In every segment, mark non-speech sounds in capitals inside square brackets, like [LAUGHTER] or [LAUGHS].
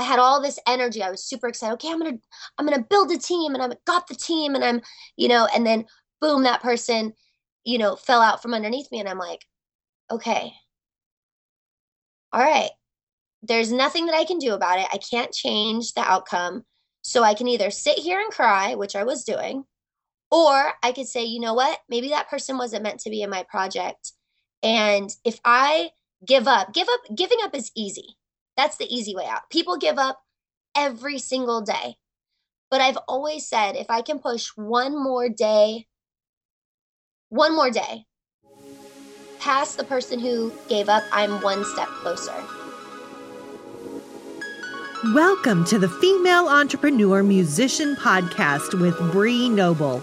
I had all this energy. I was super excited. Okay, I'm gonna I'm gonna build a team, and I've got the team, and I'm you know, and then boom, that person you know fell out from underneath me, and I'm like, okay, all right, there's nothing that I can do about it. I can't change the outcome. So I can either sit here and cry, which I was doing, or I could say, you know what? Maybe that person wasn't meant to be in my project. And if I give up, give up, giving up is easy. That's the easy way out. People give up every single day. But I've always said if I can push one more day, one more day past the person who gave up, I'm one step closer. Welcome to the Female Entrepreneur Musician Podcast with Bree Noble.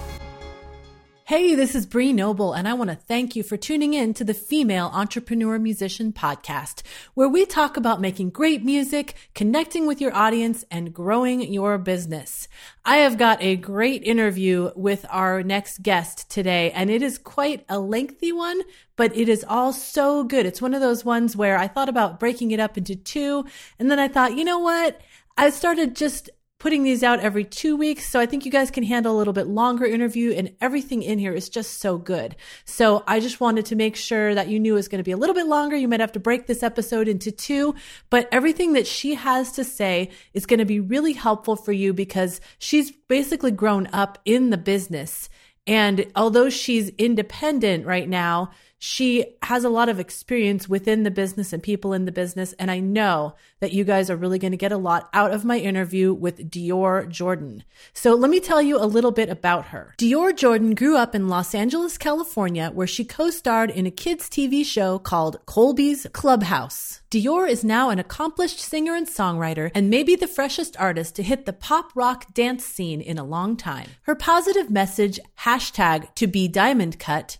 Hey, this is Bree Noble, and I want to thank you for tuning in to the Female Entrepreneur Musician Podcast, where we talk about making great music, connecting with your audience, and growing your business. I have got a great interview with our next guest today, and it is quite a lengthy one, but it is all so good. It's one of those ones where I thought about breaking it up into two, and then I thought, you know what? I started just putting these out every two weeks. So I think you guys can handle a little bit longer interview and everything in here is just so good. So I just wanted to make sure that you knew it was going to be a little bit longer. You might have to break this episode into two, but everything that she has to say is going to be really helpful for you because she's basically grown up in the business. And although she's independent right now, she has a lot of experience within the business and people in the business. And I know that you guys are really going to get a lot out of my interview with Djoir Jordan. So let me tell you a little bit about her. Djoir Jordan grew up in Los Angeles, California, where she co-starred in a kids TV show called Colby's Clubhouse. Djoir is now an accomplished singer and songwriter and maybe the freshest artist to hit the pop rock dance scene in a long time. Her positive message, hashtag to be diamond cut,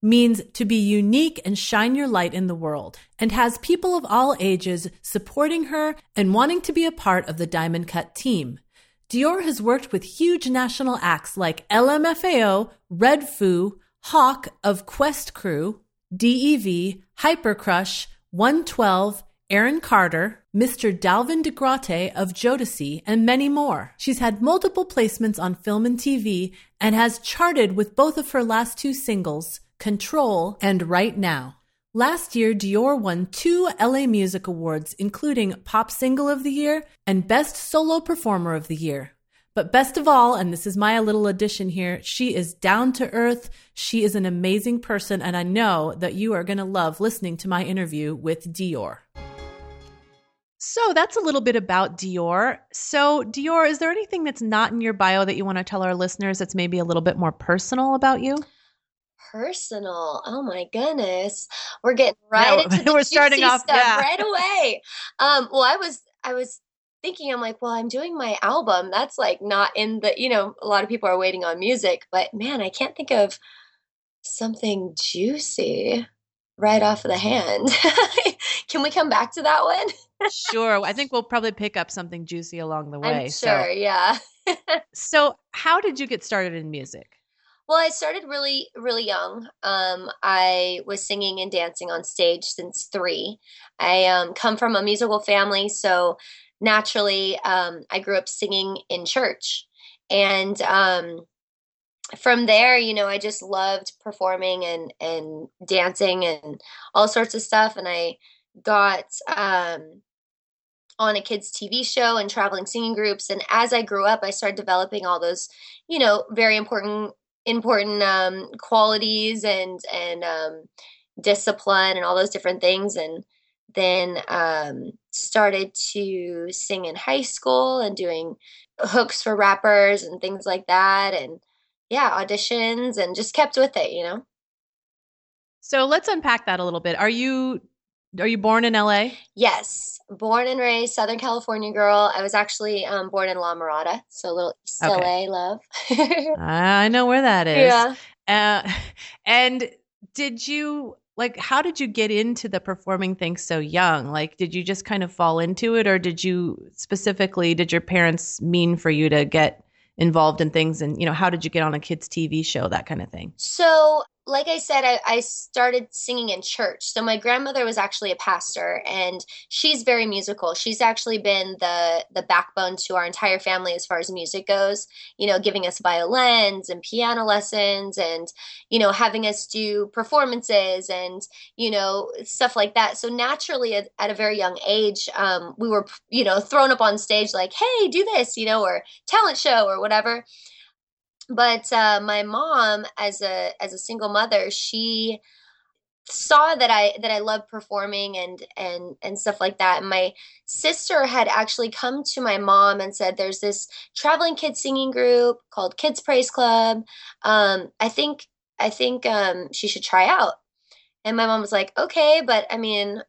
means to be unique and shine your light in the world, and has people of all ages supporting her and wanting to be a part of the Diamond Cut team. Djoir has worked with huge national acts like LMFAO, Red Foo, Hok of Quest Crew, DEV, Hypercrush, 112, Aaron Carter, Mr. Dalvin DeGrate of Jodeci, and many more. She's had multiple placements on film and TV and has charted with both of her last two singles, Control, and Right Now. Last year, Djoir won two LA Music Awards, including Pop Single of the Year and Best Solo Performer of the Year. But best of all, and this is my little addition here, she is down to earth. She is an amazing person, and I know that you are going to love listening to my interview with Djoir. So that's a little bit about Djoir. So, Djoir, is there anything that's not in your bio that you want to tell our listeners that's maybe a little bit more personal about you? Personal. Oh my goodness. We're getting right no, [LAUGHS] into the we're starting off stuff yeah. right away. Um, well, I was I was thinking I'm like, well, I'm doing my album. That's like not in the, you know, a lot of people are waiting on music, but man, I can't think of something juicy right off the hand. [LAUGHS] Can we come back to that one? sure. I [LAUGHS] think we'll probably pick up something juicy along the way. I'm sure, so. yeah. so, how did you get started in music? Well, I started really, really young. Um, I was singing and dancing on stage since three. I um, come from a musical family, so naturally, um, I grew up singing in church. And um, from there, you know, I just loved performing and, and dancing and all sorts of stuff. And I got um, on a kids TV show and traveling singing groups. And as I grew up, I started developing all those, you know, very important important um, qualities and and um, discipline and all those different things. And then um, started to sing in high school and doing hooks for rappers and things like that. And yeah auditions and just kept with it you know? So let's unpack that a little bit. Are you are you born in LA? Yes, born and raised Southern California girl. I was actually um, born in La Mirada, so a little East okay. LA love. [LAUGHS] I know where that is. Yeah. Uh, [LAUGHS] and did you like how did you get into the performing thing so young like did you just kind of fall into it or did you specifically did your parents mean for you to get involved in things and you know how did you get on a kids tv show that kind of thing so like I said, I, I, started singing in church. So my grandmother was actually a pastor, and she's very musical. She's actually been the the backbone to our entire family as far as music goes. You know, giving us violins and piano lessons, and you know, having us do performances and you know stuff like that. So naturally, at, at a very young age, um, we were you know thrown up on stage like, "Hey, do this," you know, or talent show or whatever but uh, my mom as a as a single mother she saw that I that I loved performing and and and stuff like that. And my sister had actually come to my mom and said, "There's this traveling kids singing group called Kids Praise Club. Um, I think I think um, she should try out." And my mom was like, "Okay, but I mean,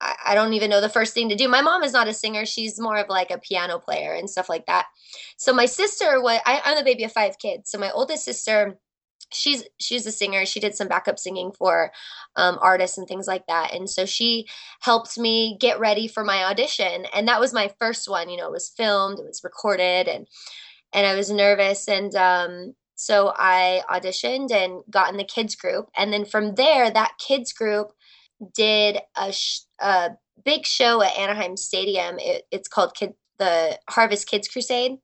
I, don't even know the first thing to do. My mom is not a singer; she's more of like a piano player and stuff like that." So my sister, was I, I'm the baby of five kids. So my oldest sister she's she's a singer. She did some backup singing for um, artists and things like that. And so she helped me get ready for my audition. And that was my first one. You know it was filmed it was recorded and and i was nervous. And um, so i auditioned and got in the kids group. And then from there that kids group did a, sh- a big show at anaheim stadium it, it's called kid the harvest kids crusade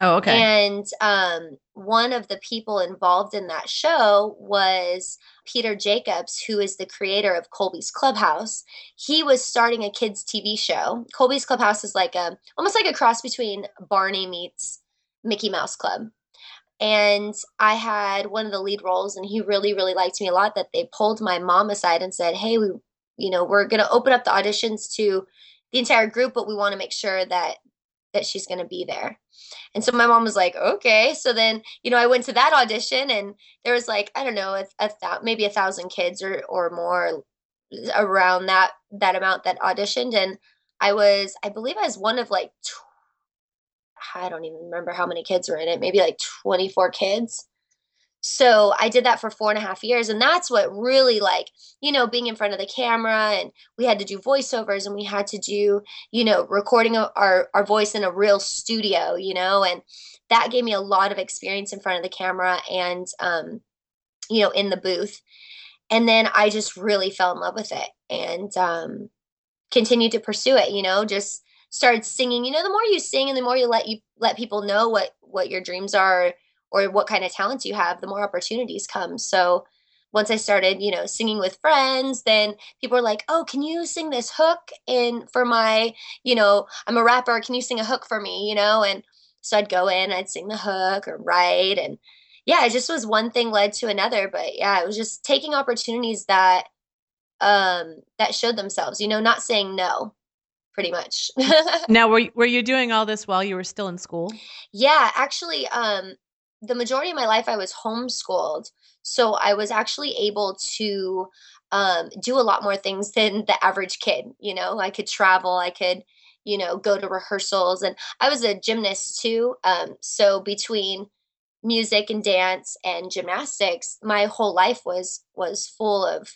Oh, okay. And um, one of the people involved in that show was Peter Jacobs, who is the creator of Colby's Clubhouse. He was starting a kids' TV show. Colby's Clubhouse is like a almost like a cross between Barney meets Mickey Mouse Club. And I had one of the lead roles, and he really, really liked me a lot. That they pulled my mom aside and said, "Hey, we, you know, we're going to open up the auditions to the entire group, but we want to make sure that that she's going to be there." And so my mom was like, okay. So then, you know, I went to that audition and there was like, I don't know, a, a th- maybe a thousand kids or, or more around that, that amount that auditioned. And I was, I believe I was one of like, tw- I don't even remember how many kids were in it, maybe like 24 kids. So I did that for four and a half years. And that's what really like, you know, being in front of the camera and we had to do voiceovers and we had to do, you know, recording our, our voice in a real studio, you know, and that gave me a lot of experience in front of the camera and, um, you know, in the booth. And then I just really fell in love with it and, um, continued to pursue it, you know, just started singing, you know, the more you sing and the more you let you let people know what, what your dreams are, or what kind of talents you have, the more opportunities come. So once I started, you know, singing with friends, then people were like, "Oh, can you sing this hook in for my, you know, I'm a rapper, can you sing a hook for me?" you know, and so I'd go in, I'd sing the hook or write and yeah, it just was one thing led to another, but yeah, it was just taking opportunities that um that showed themselves, you know, not saying no pretty much. [LAUGHS] now, were were you doing all this while you were still in school? Yeah, actually, um, the majority of my life I was homeschooled. So I was actually able to um, do a lot more things than the average kid. You know, I could travel, I could, you know, go to rehearsals. And I was a gymnast too. Um, so between music and dance and gymnastics, my whole life was was full of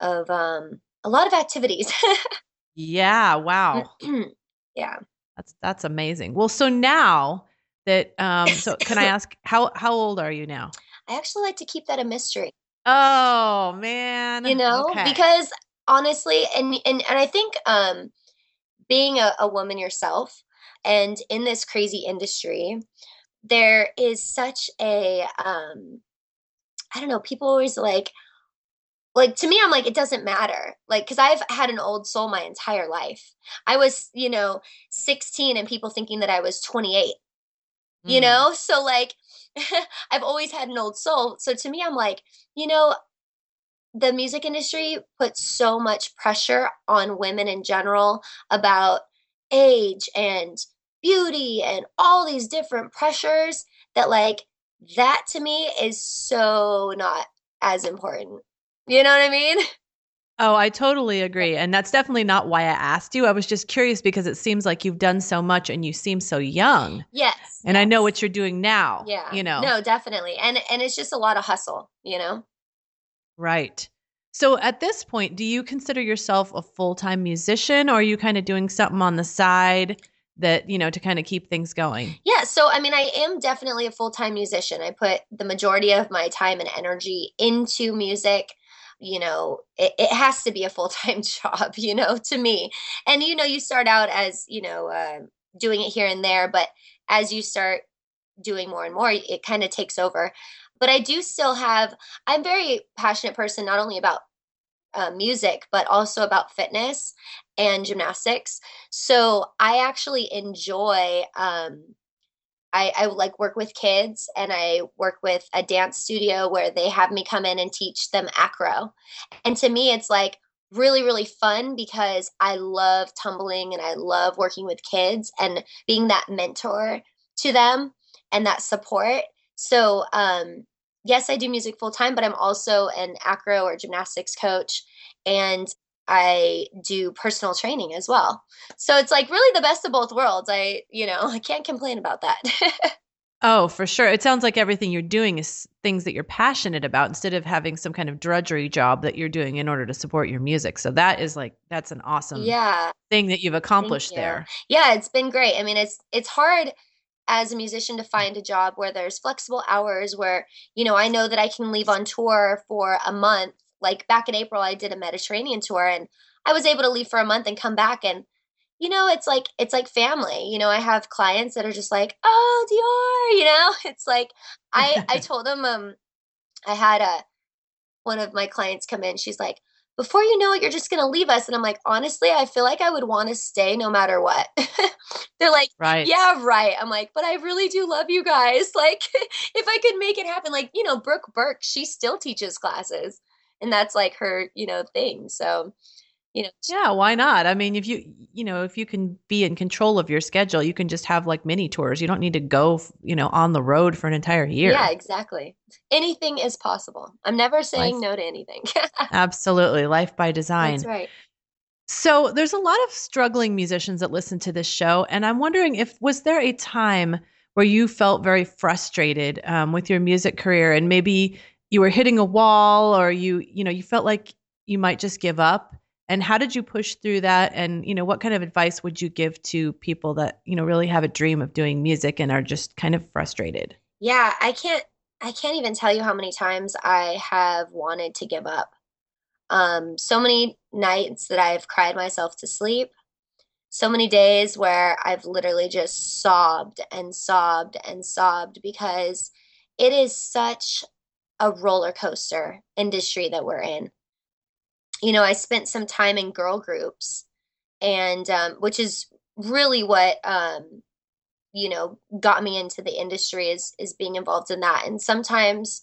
of um, a lot of activities. [LAUGHS] yeah. Wow. [CLEARS THROAT] yeah. That's that's amazing. Well, so now that um [LAUGHS] so can i ask how how old are you now? I actually like to keep that a mystery. Oh man. You know okay. because honestly and and and i think um being a, a woman yourself and in this crazy industry there is such a um i don't know people always like like to me i'm like it doesn't matter. Like because i've had an old soul my entire life. I was you know 16 and people thinking that i was 28 you mm. know? So like [LAUGHS] i've always had an old soul. So to me i'm like you know the music industry puts so much pressure on women in general about age and beauty and all these different pressures that like that to me is so not as important. You know what i mean [LAUGHS] Oh, I totally agree. And that's definitely not why I asked you. I was just curious because it seems like you've done so much and you seem so young. Yes. And yes. I know what you're doing now. Yeah. You know. No, definitely. And and it's just a lot of hustle, you know? Right. So at this point, do you consider yourself a full-time musician or are you kind of doing something on the side that, you know, to kind of keep things going? Yeah, so I mean I am definitely a full-time musician. I put the majority of my time and energy into music you know it, it has to be a full-time [LAUGHS] job you know to me. And you know you start out as you know uh, doing it here and there but as you start doing more and more it kind of takes over. But i do still have i'm very passionate person not only about uh, music but also about fitness and gymnastics. So i actually enjoy um, I, I like work with kids and I work with a dance studio where they have me come in and teach them acro. And to me, it's like really, really fun because I love tumbling and I love working with kids and being that mentor to them and that support. So, um, yes, I do music full time, but I'm also an acro or gymnastics coach. And I do personal training as well. So it's like really the best of both worlds. I, you know, [LAUGHS] I can't complain about that. [LAUGHS] oh, for sure. It sounds like everything you're doing is things that you're passionate about instead of having some kind of drudgery job that you're doing in order to support your music. So that is like that's an awesome yeah. thing that you've accomplished you. there. Yeah, it's been great. I mean, it's it's hard as a musician to find a job where there's flexible hours where, you know, I know that I can leave on tour for a month like back in April, I did a Mediterranean tour and I was able to leave for a month and come back and you know, it's like it's like family. You know, I have clients that are just like, "Oh, Djoir," you know? [LAUGHS] It's like I I [LAUGHS] told them um I had a one of my clients come in. She's like, "Before you know it, you're just going to leave us." And I'm like, "Honestly, I feel like I would want to stay no matter what." [LAUGHS] They're like, right. "Yeah, right." I'm like, "But I really do love you guys. Like if I could make it happen like, you know, Brooke Burke, she still teaches classes and that's like her you know thing so you know yeah why not? I mean if you you know if you can be in control of your schedule you can just have like mini tours. You don't need to go you know on the road for an entire year. Yeah exactly. Anything is possible. I'm never saying life. no to anything. [LAUGHS] Absolutely life by design. That's right. So there's a lot of struggling musicians that listen to this show and i'm wondering if was there a time where you felt very frustrated um, with your music career? And maybe you were hitting a wall or you you know you felt like you might just give up. And how did you push through that? And you know what kind of advice would you give to people that you know really have a dream of doing music and are just kind of frustrated? Yeah i can't i can't even tell you how many times i have wanted to give up. Um so many nights that i've cried myself to sleep. So many days where i've literally just sobbed and sobbed and sobbed because it is such a roller coaster industry that we're in. You know, I spent some time in girl groups, and um, which is really what um, you know got me into the industry is is being involved in that. And sometimes,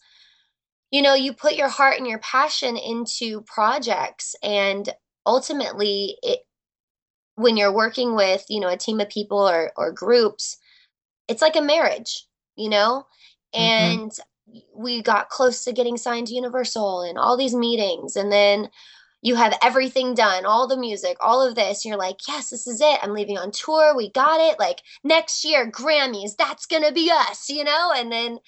you know, you put your heart and your passion into projects, and ultimately, it when you're working with you know a team of people or or groups, it's like a marriage, you know. Mm-hmm. We got close to getting signed to Universal and all these meetings. And then you have everything done, all the music, all of this. You're like, yes, this is it. I'm leaving on tour. We got it. Like next year, Grammys, that's going to be us, you know? And then,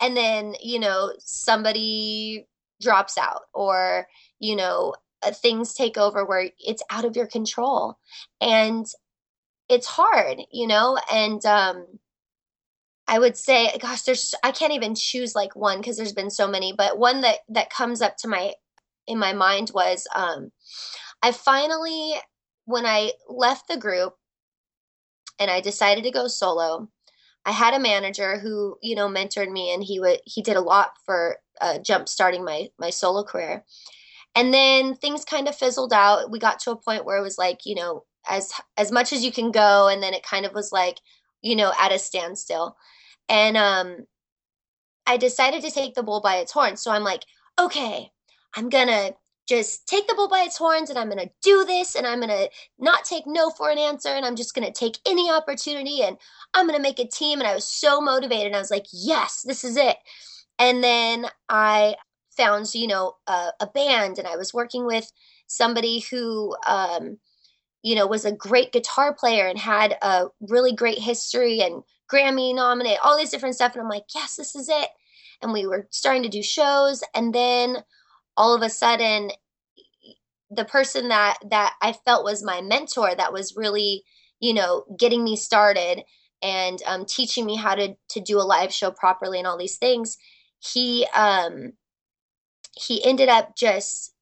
and then, you know, somebody drops out or, you know, uh, things take over where it's out of your control. And it's hard, you know? And, um, I would say, gosh, there's I can't even choose like one because there's been so many, but one that that comes up to my in my mind was um I finally when I left the group and I decided to go solo, I had a manager who, you know, mentored me and he would he did a lot for uh, jump starting my my solo career. And then things kind of fizzled out. We got to a point where it was like, you know, as as much as you can go and then it kind of was like you know, at a standstill. And um, I decided to take the bull by its horns. So I'm like, okay, I'm gonna just take the bull by its horns and I'm gonna do this and I'm gonna not take no for an answer and I'm just gonna take any opportunity and I'm gonna make a team. And I was so motivated. I was like, yes, this is it. And then I found, you know, a, a band and I was working with somebody who um, you know was a great guitar player and had a really great history and Grammy nominated, all these different stuff. And I'm like, yes, this is it. And we were starting to do shows, and then all of a sudden, the person that that I felt was my mentor, that was really you know getting me started and um, teaching me how to to do a live show properly and all these things he um he ended up just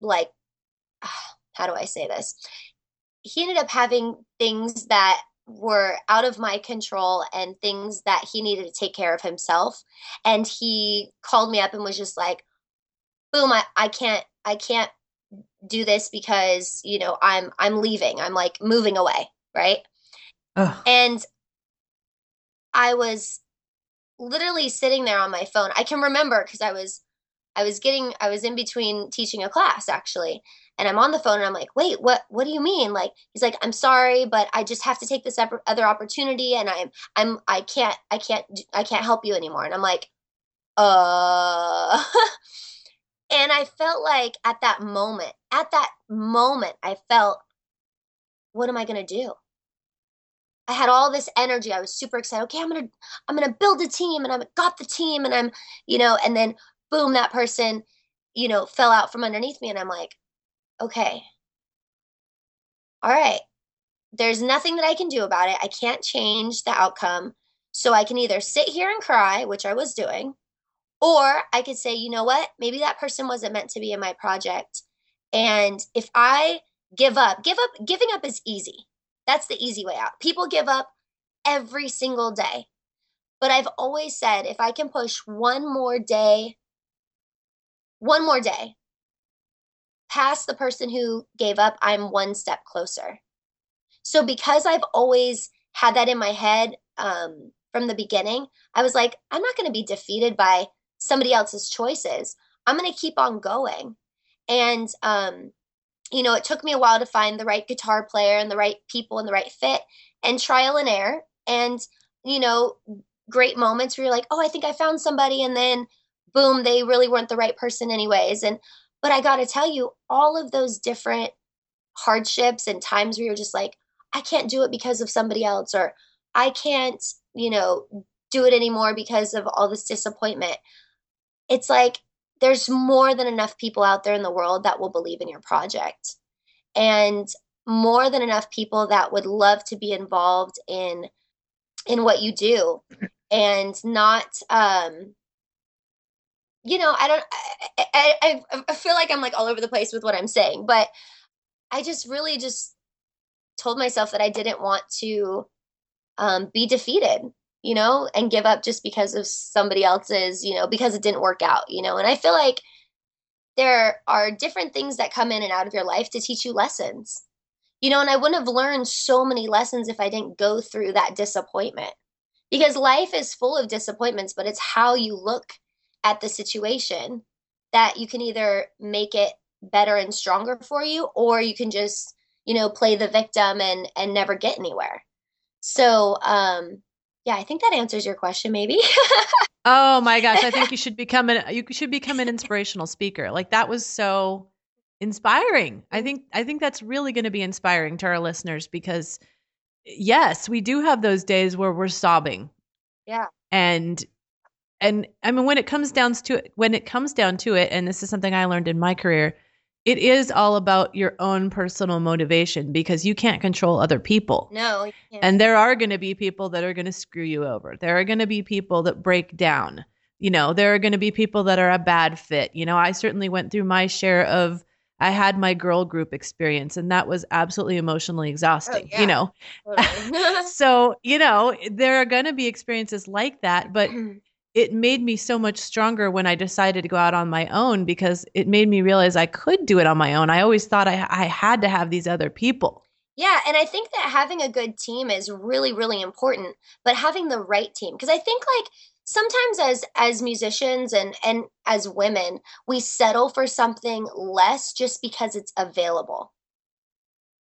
like [SIGHS] how do i say this he ended up having things that were out of my control and things that he needed to take care of himself. And he called me up and was just like boom i, I can't i can't do this because you know i'm i'm leaving. I'm like moving away right? And i was literally sitting there on my phone. I can remember because I was I was getting I was in between teaching a class actually. And I'm on the phone and I'm like, "Wait, what what do you mean?" Like he's like, "I'm sorry, but I just have to take this other opportunity and I'm I'm I can't I can't I can't help you anymore." And I'm like, "Uh." [LAUGHS] and I felt like at that moment, at that moment I felt what am I going to do? I had all this energy. I was super excited. Okay, I'm gonna I'm gonna build a team, and I got the team, and I'm you know, and then boom, that person you know fell out from underneath me, and I'm like, okay, all right, there's nothing that I can do about it. I can't change the outcome, so I can either sit here and cry, which I was doing, or I could say, you know what, maybe that person wasn't meant to be in my project, and if I give up, give up, giving up is easy that's the easy way out. People give up every single day. But I've always said if I can push one more day, one more day past the person who gave up, I'm one step closer. So because I've always had that in my head um, from the beginning, I was like, I'm not going to be defeated by somebody else's choices. I'm going to keep on going. And um, you know, it took me a while to find the right guitar player and the right people and the right fit and trial and error. And, you know, great moments where you're like, oh, I think I found somebody. And then boom, they really weren't the right person, anyways. And, but I got to tell you, all of those different hardships and times where you're just like, I can't do it because of somebody else, or I can't, you know, do it anymore because of all this disappointment. It's like there's more than enough people out there in the world that will believe in your project and more than enough people that would love to be involved in in what you do and not um you know i don't I, I i feel like i'm like all over the place with what i'm saying but i just really just told myself that i didn't want to um be defeated you know, and give up just because of somebody else's, you know, because it didn't work out, you know. And I feel like there are different things that come in and out of your life to teach you lessons. You know, and I wouldn't have learned so many lessons if I didn't go through that disappointment. Because life is full of disappointments, but it's how you look at the situation that you can either make it better and stronger for you or you can just, you know, play the victim and and never get anywhere. So, um yeah, I think that answers your question, maybe. [LAUGHS] oh my gosh, I think you should become an you should become an inspirational speaker. Like that was so inspiring. I think I think that's really going to be inspiring to our listeners because yes, we do have those days where we're sobbing. Yeah. And and I mean when it comes down to it, when it comes down to it and this is something I learned in my career, it is all about your own personal motivation because you can't control other people. No. And there are going to be people that are going to screw you over. There are going to be people that break down. You know, there are going to be people that are a bad fit. You know, I certainly went through my share of I had my girl group experience and that was absolutely emotionally exhausting, oh, yeah. you know. Totally. [LAUGHS] so, you know, there are going to be experiences like that, but [CLEARS THROAT] it made me so much stronger when I decided to go out on my own because it made me realize I could do it on my own. I always thought I, I had to have these other people. Yeah, and I think that having a good team is really, really important, but having the right team. Because I think like sometimes as as musicians and and as women, we settle for something less just because it's available.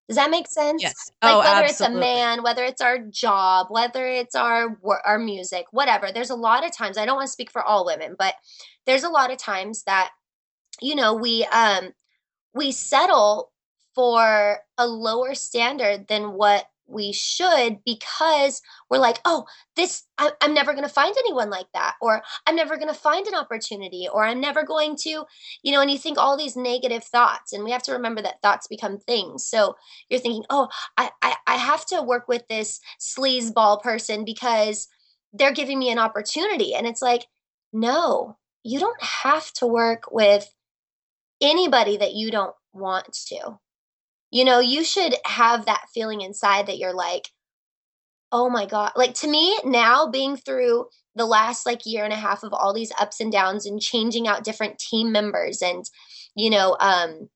Does that make sense? Yes. Like oh, whether absolutely. it's a man, whether it's our job, whether it's our our music, whatever. There's a lot of times. I don't want to speak for all women, but there's a lot of times that you know we um we settle for a lower standard than what we should because we're like, oh, this, I, am never going to find anyone like that, or I'm never going to find an opportunity, or I'm never going to, you know, and you think all these negative thoughts. And we have to remember that thoughts become things. So you're thinking, oh, I, I, I have to work with this sleazeball person because they're giving me an opportunity. And it's like, no, you don't have to work with anybody that you don't want to you know, you should have that feeling inside that you're like, oh my God. Like to me, now being through the last like year and a half of all these ups and downs and changing out different team members and, you know, um,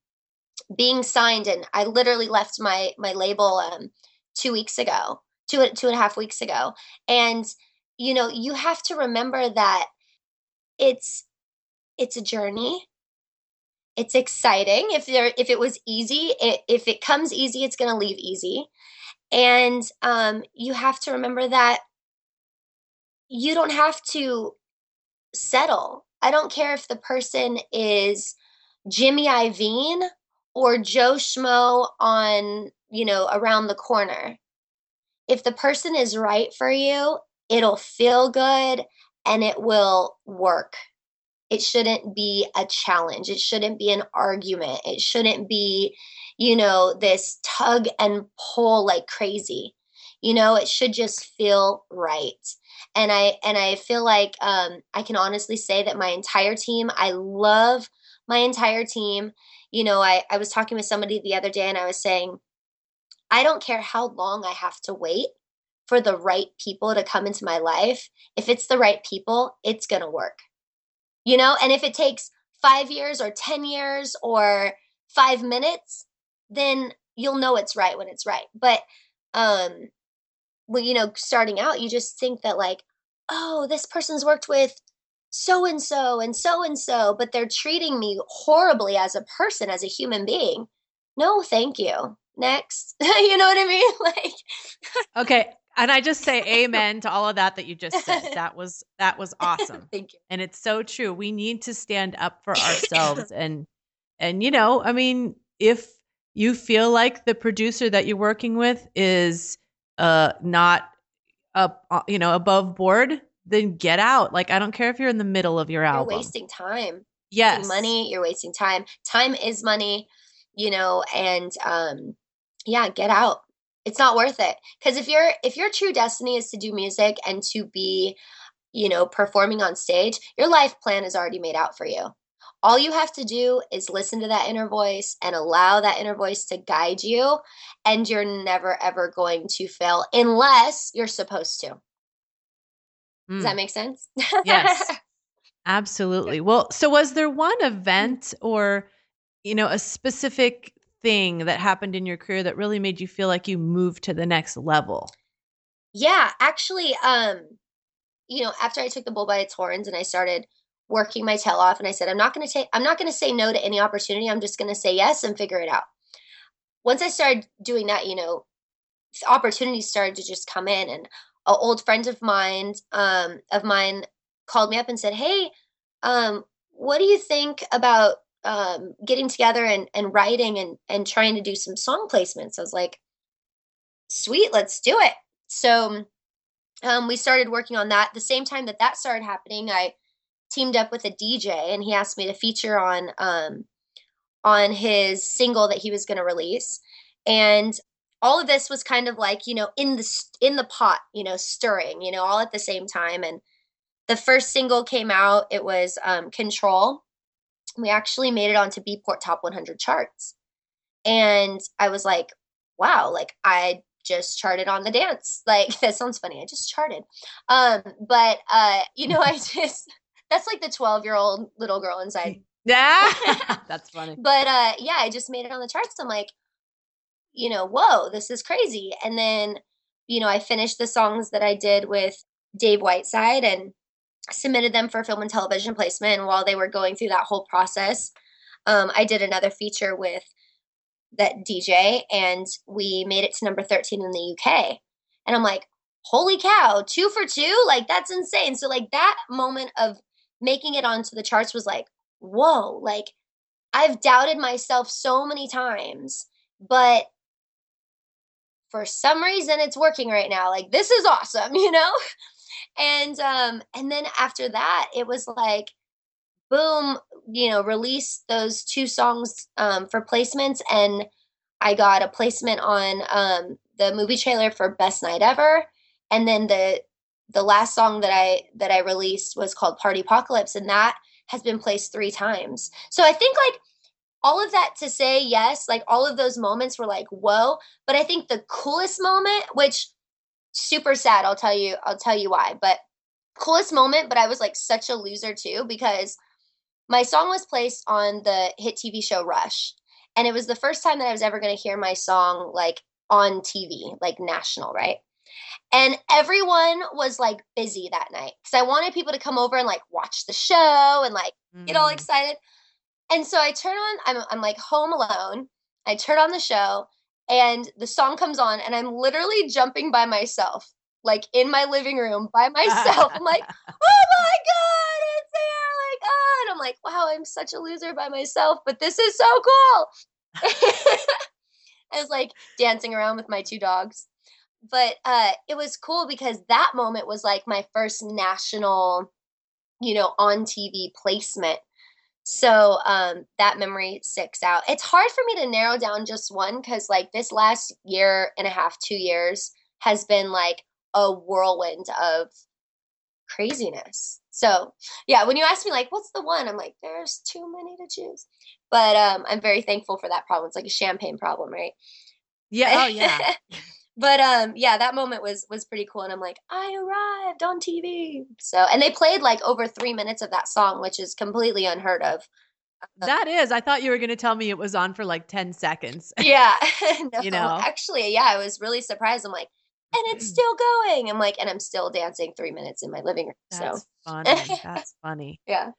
being signed and I literally left my my label um two weeks ago, two two and a half weeks ago. And, you know, you have to remember that it's it's a journey it's exciting. If there if it was easy it, if it comes easy it's going to leave easy. And um, you have to remember that you don't have to settle. I don't care if the person is jimmy iovine or joe schmo on you know around the corner. If the person is right for you it'll feel good and it will work it shouldn't be a challenge. It shouldn't be an argument. It shouldn't be, you know, this tug and pull like crazy. You know, it should just feel right. And I and I feel like um, I can honestly say that my entire team, I love my entire team. You know, I, I was talking with somebody the other day and I was saying, I don't care how long I have to wait for the right people to come into my life. If it's the right people, it's going to work you know? And if it takes five years or ten years or five minutes then you'll know it's right when it's right. But um well you know starting out you just think that like oh this person's worked with so and so and so and so but they're treating me horribly as a person as a human being. No thank you. Next. [LAUGHS] You know what i mean? [LAUGHS] Like okay and I just say [LAUGHS] amen to all of that that you just said. [LAUGHS] That was that was awesome. [LAUGHS] Thank you. And it's so true. We need to stand up for ourselves and and you know, I mean, if you feel like the producer that you're working with is uh not up uh, you know above board, then get out. Like I don't care if you're in the middle of your album. You're wasting time. Yes. Wasting money, you're wasting time. Time is money, you know, and um yeah, get out it's not worth it. Because if your if your true destiny is to do music and to be you know performing on stage your life plan is already made out for you. All you have to do is listen to that inner voice and allow that inner voice to guide you and you're never ever going to fail unless you're supposed to. Mm. does that hmm. make sense? Yes. [LAUGHS] Absolutely. Well so was there one event or you know a specific thing that happened in your career that really made you feel like you moved to the next level? Yeah, actually, um, you know, after I took the bull by its horns and I started working my tail off and I said, I'm not going to take, I'm not going to say no to any opportunity. I'm just going to say yes and figure it out. Once I started doing that, you know, opportunities started to just come in and an old friend of mine, um, of mine called me up and said, Hey, um, what do you think about um, getting together and, and writing and, and trying to do some song placements. I was like, sweet, let's do it. So um, we started working on that. The same time that that started happening, I teamed up with a DJ and he asked me to feature on um, on his single that he was going to release. And all of this was kind of like you know in the in the pot, you know, stirring, you know, all at the same time. And the first single came out. It was um, "Control," we actually made it onto Beatport Top 100 charts. And I was like, wow, like I just charted on the dance. [LAUGHS] Like that sounds funny. I just charted. Um, but uh, you know, I [LAUGHS] just that's like the 12 year old little girl inside. [LAUGHS] Yeah. that's funny. But uh yeah, I just made it on the charts. I'm like, you know, whoa, this is crazy. And then, you know, I finished the songs that I did with Dave Whiteside and submitted them for film and television placement. And while they were going through that whole process, um, I did another feature with that DJ and we made it to number 13 in the UK. And I'm like, holy cow, two for two? Like, that's insane. So, like, that moment of making it onto the charts was like, whoa, like, I've doubted myself so many times, but for some reason it's working right now. Like this is awesome, [LAUGHS] you know? And um and then after that it was like boom, you know, release those two songs um for placements and I got a placement on um the movie trailer for Best Night Ever and then the the last song that I that I released was called Party Apocalypse and that has been placed 3 times. So I think like all of that to say yes, like all of those moments were like, whoa. But I think the coolest moment, which super sad, I'll tell you, I'll tell you why. But coolest moment, but I was like such a loser too, because my song was placed on the hit TV show Rush. And it was the first time that I was ever gonna hear my song like on TV, like national, right? And everyone was like busy that night because I wanted people to come over and like watch the show and like mm. get all mm. excited. And so I turn on, I'm, I'm like home alone. I turn on the show and the song comes on and I'm literally jumping by myself, like in my living room by myself. I'm like, [LAUGHS] oh my God, it's there. Like, oh, and I'm like, wow, I'm such a loser by myself, but this is so cool. [LAUGHS] I was like dancing around with my two dogs. But uh, it was cool because that moment was like my first national, you know, on TV placement so um, that memory sticks out. It's hard for me to narrow down just one because, like, this last year and a half, two years has been like a whirlwind of craziness. So, yeah, when you ask me, like, what's the one? I'm like, there's too many to choose. But um, I'm very thankful for that problem. It's like a champagne problem, right? Yeah. Oh, yeah. [LAUGHS] but um yeah that moment was was pretty cool and i'm like i arrived on tv so and they played like over three minutes of that song which is completely unheard of. Uh, that is. I thought you were going to tell me it was on for like 10 seconds. [LAUGHS] Yeah [LAUGHS] no, you know? actually yeah i was really surprised. I'm like and it's still going. I'm like and i'm still dancing three minutes in my living room that's so [LAUGHS] funny. That's funny. Yeah.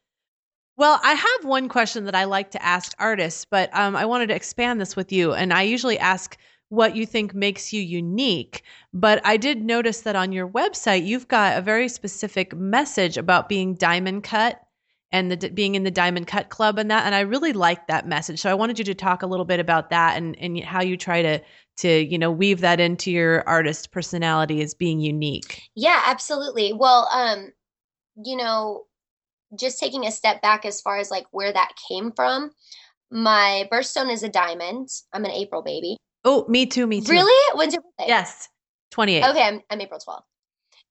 Well, I have one question that I like to ask artists, but um, I wanted to expand this with you. And I usually ask what you think makes you unique. But I did notice that on your website, you've got a very specific message about being diamond cut and the, being in the diamond cut club and that. And I really liked that message. So I wanted you to talk a little bit about that and, and how you try to, to, you know, weave that into your artist personality as being unique. Yeah, absolutely. Well, um, you know, just taking a step back as far as like where that came from, my birthstone is a diamond. I'm an April baby. Oh, me too. Me too. Really? When's your birthday? Yes, twenty eight. Okay, I'm, I'm April twelfth,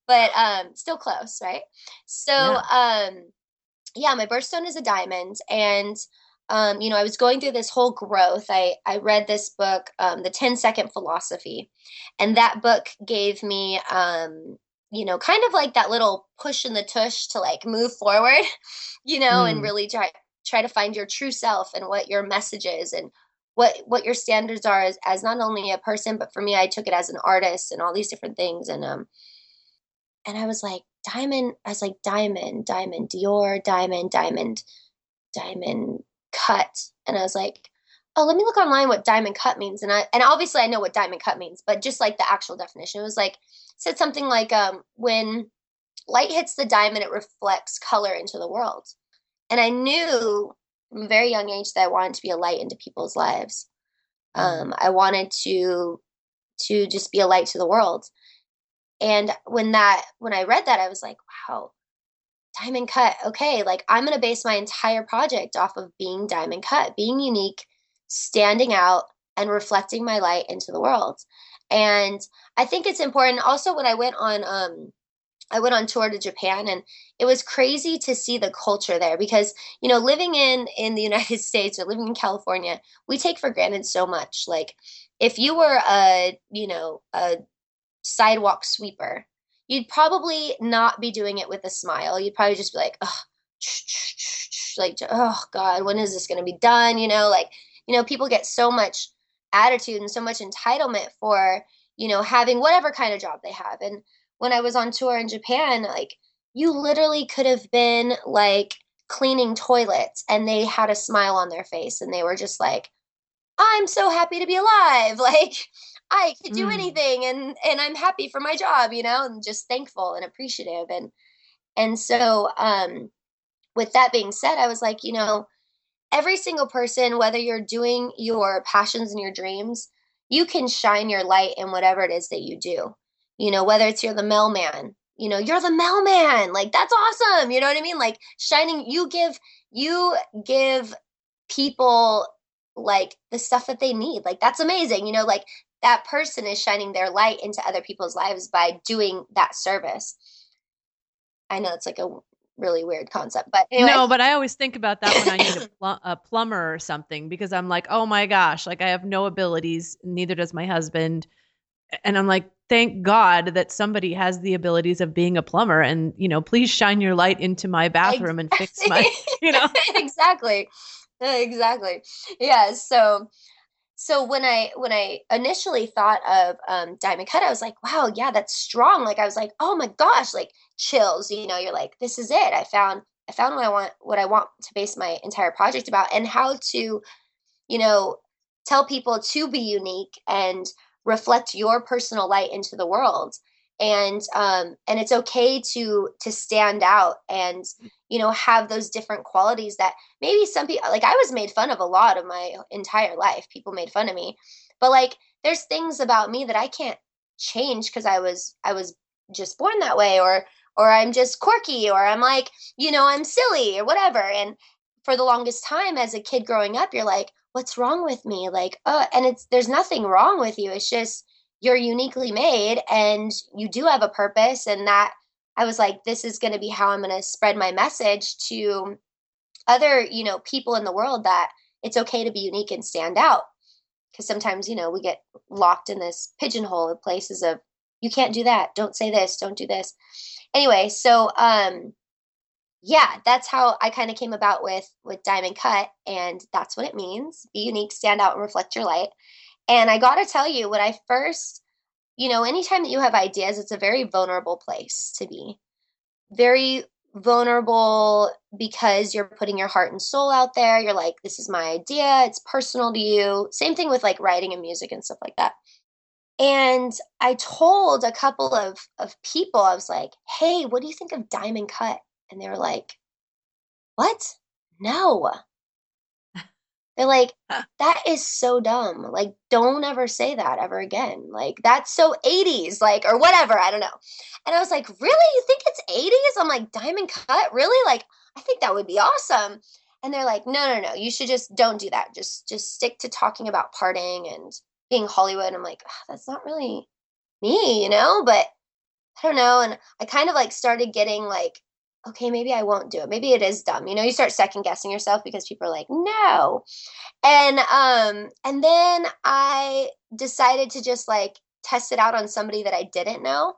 but um, still close, right? So, yeah. um, yeah, my birthstone is a diamond, and um, you know, I was going through this whole growth. I I read this book, um, the 10 Second Philosophy, and that book gave me um, you know, kind of like that little push in the tush to like move forward, [LAUGHS] you know, mm. and really try try to find your true self and what your message is and what what your standards are as, as not only a person but for me i took it as an artist and all these different things. And um and i was like diamond i was like diamond diamond Djoir diamond diamond diamond cut. And i was like oh let me look online what diamond cut means. And i and obviously i know what diamond cut means but just like the actual definition. It was like said something like um when light hits the diamond it reflects color into the world. And i knew from a very young age that I wanted to be a light into people's lives. Mm-hmm. Um, I wanted to to just be a light to the world. And when that when I read that, I was like, wow, diamond cut. Okay, like I'm gonna base my entire project off of being diamond cut, being unique, standing out, and reflecting my light into the world. And I think it's important. Also, when I went on um, I went on tour to Japan and it was crazy to see the culture there because you know living in in the [LAUGHS] United States or living in California we take for granted so much. Like if you were a you know a sidewalk sweeper you'd probably not be doing it with a smile. You'd probably just be like oh like oh god when is this going to be done? You know like you know people get so much attitude and so much entitlement for you know having whatever kind of job they have. And when I was on tour in Japan, like you literally could have been like cleaning toilets and they had a smile on their face and they were just like, I'm so happy to be alive. [LAUGHS] Like I could do mm. anything and and I'm happy for my job, you know, and just thankful and appreciative and and so um with that being said, I was like, you know, every single person, whether you're doing your passions and your dreams, you can shine your light in whatever it is that you do. You know, whether it's you're the mailman, you know, you're the mailman. Like that's awesome. You know what I mean? Like shining, you give you give people like the stuff that they need. Like that's amazing. You know, like that person is shining their light into other people's lives by doing that service. I know it's like a really weird concept, but anyway. no, but I always think about that when I need a, pl- a, plumber or something because I'm like, oh my gosh, like I have no abilities, neither does my husband, and I'm like, thank God that somebody has the abilities of being a plumber, and you know, please shine your light into my bathroom and fix my, [LAUGHS] you know, [LAUGHS] exactly, exactly, yeah. So so when i when i initially thought of um, diamond cut i was like wow yeah that's strong. Like i was like oh my gosh like chills you know you're like this is it. I found i found what i want what i want to base my entire project about and how to you know tell people to be unique and reflect your personal light into the world. And um and it's okay to to stand out and you know have those different qualities that maybe some people like i was made fun of a lot of my entire life. People made fun of me. But like there's things about me that i can't change because i was i was just born that way or or i'm just quirky or i'm like you know i'm silly or whatever. And for the longest time as a kid growing up you're like what's wrong with me? Like oh, and it's there's nothing wrong with you. It's just you're uniquely made and you do have a purpose. And that I was like this is going to be how I'm going to spread my message to other, you know, people in the world that it's okay to be unique and stand out. Cuz sometimes, you know, we get locked in this pigeonhole of places of you can't do that, don't say this, don't do this. Anyway, so um yeah, that's how I kind of came about with with Diamond Cut and that's what it means. Be unique, stand out and reflect your light. And I got to tell you, when I first, you know, anytime that you have ideas, it's a very vulnerable place to be. Very vulnerable because you're putting your heart and soul out there. You're like, this is my idea, it's personal to you. Same thing with like writing and music and stuff like that. And I told a couple of, of people, I was like, hey, what do you think of Diamond Cut? And they were like, what? No. They're like, [LAUGHS] that is so dumb. Like, don't ever say that ever again. Like, that's so 80s, like, or whatever. I don't know. And I was like, really? You think it's 80s? I'm like, diamond cut? Really? Like, I think that would be awesome. And they're like, no, no, no. You should just don't do that. Just, just stick to talking about parting and being Hollywood. I'm like, oh, that's not really me, you know? But I don't know. And I kind of like started getting like okay, maybe I won't do it. Maybe it is dumb. You know, you start second guessing yourself because people are like, no. And um and then I decided to just like test it out on somebody that I didn't know.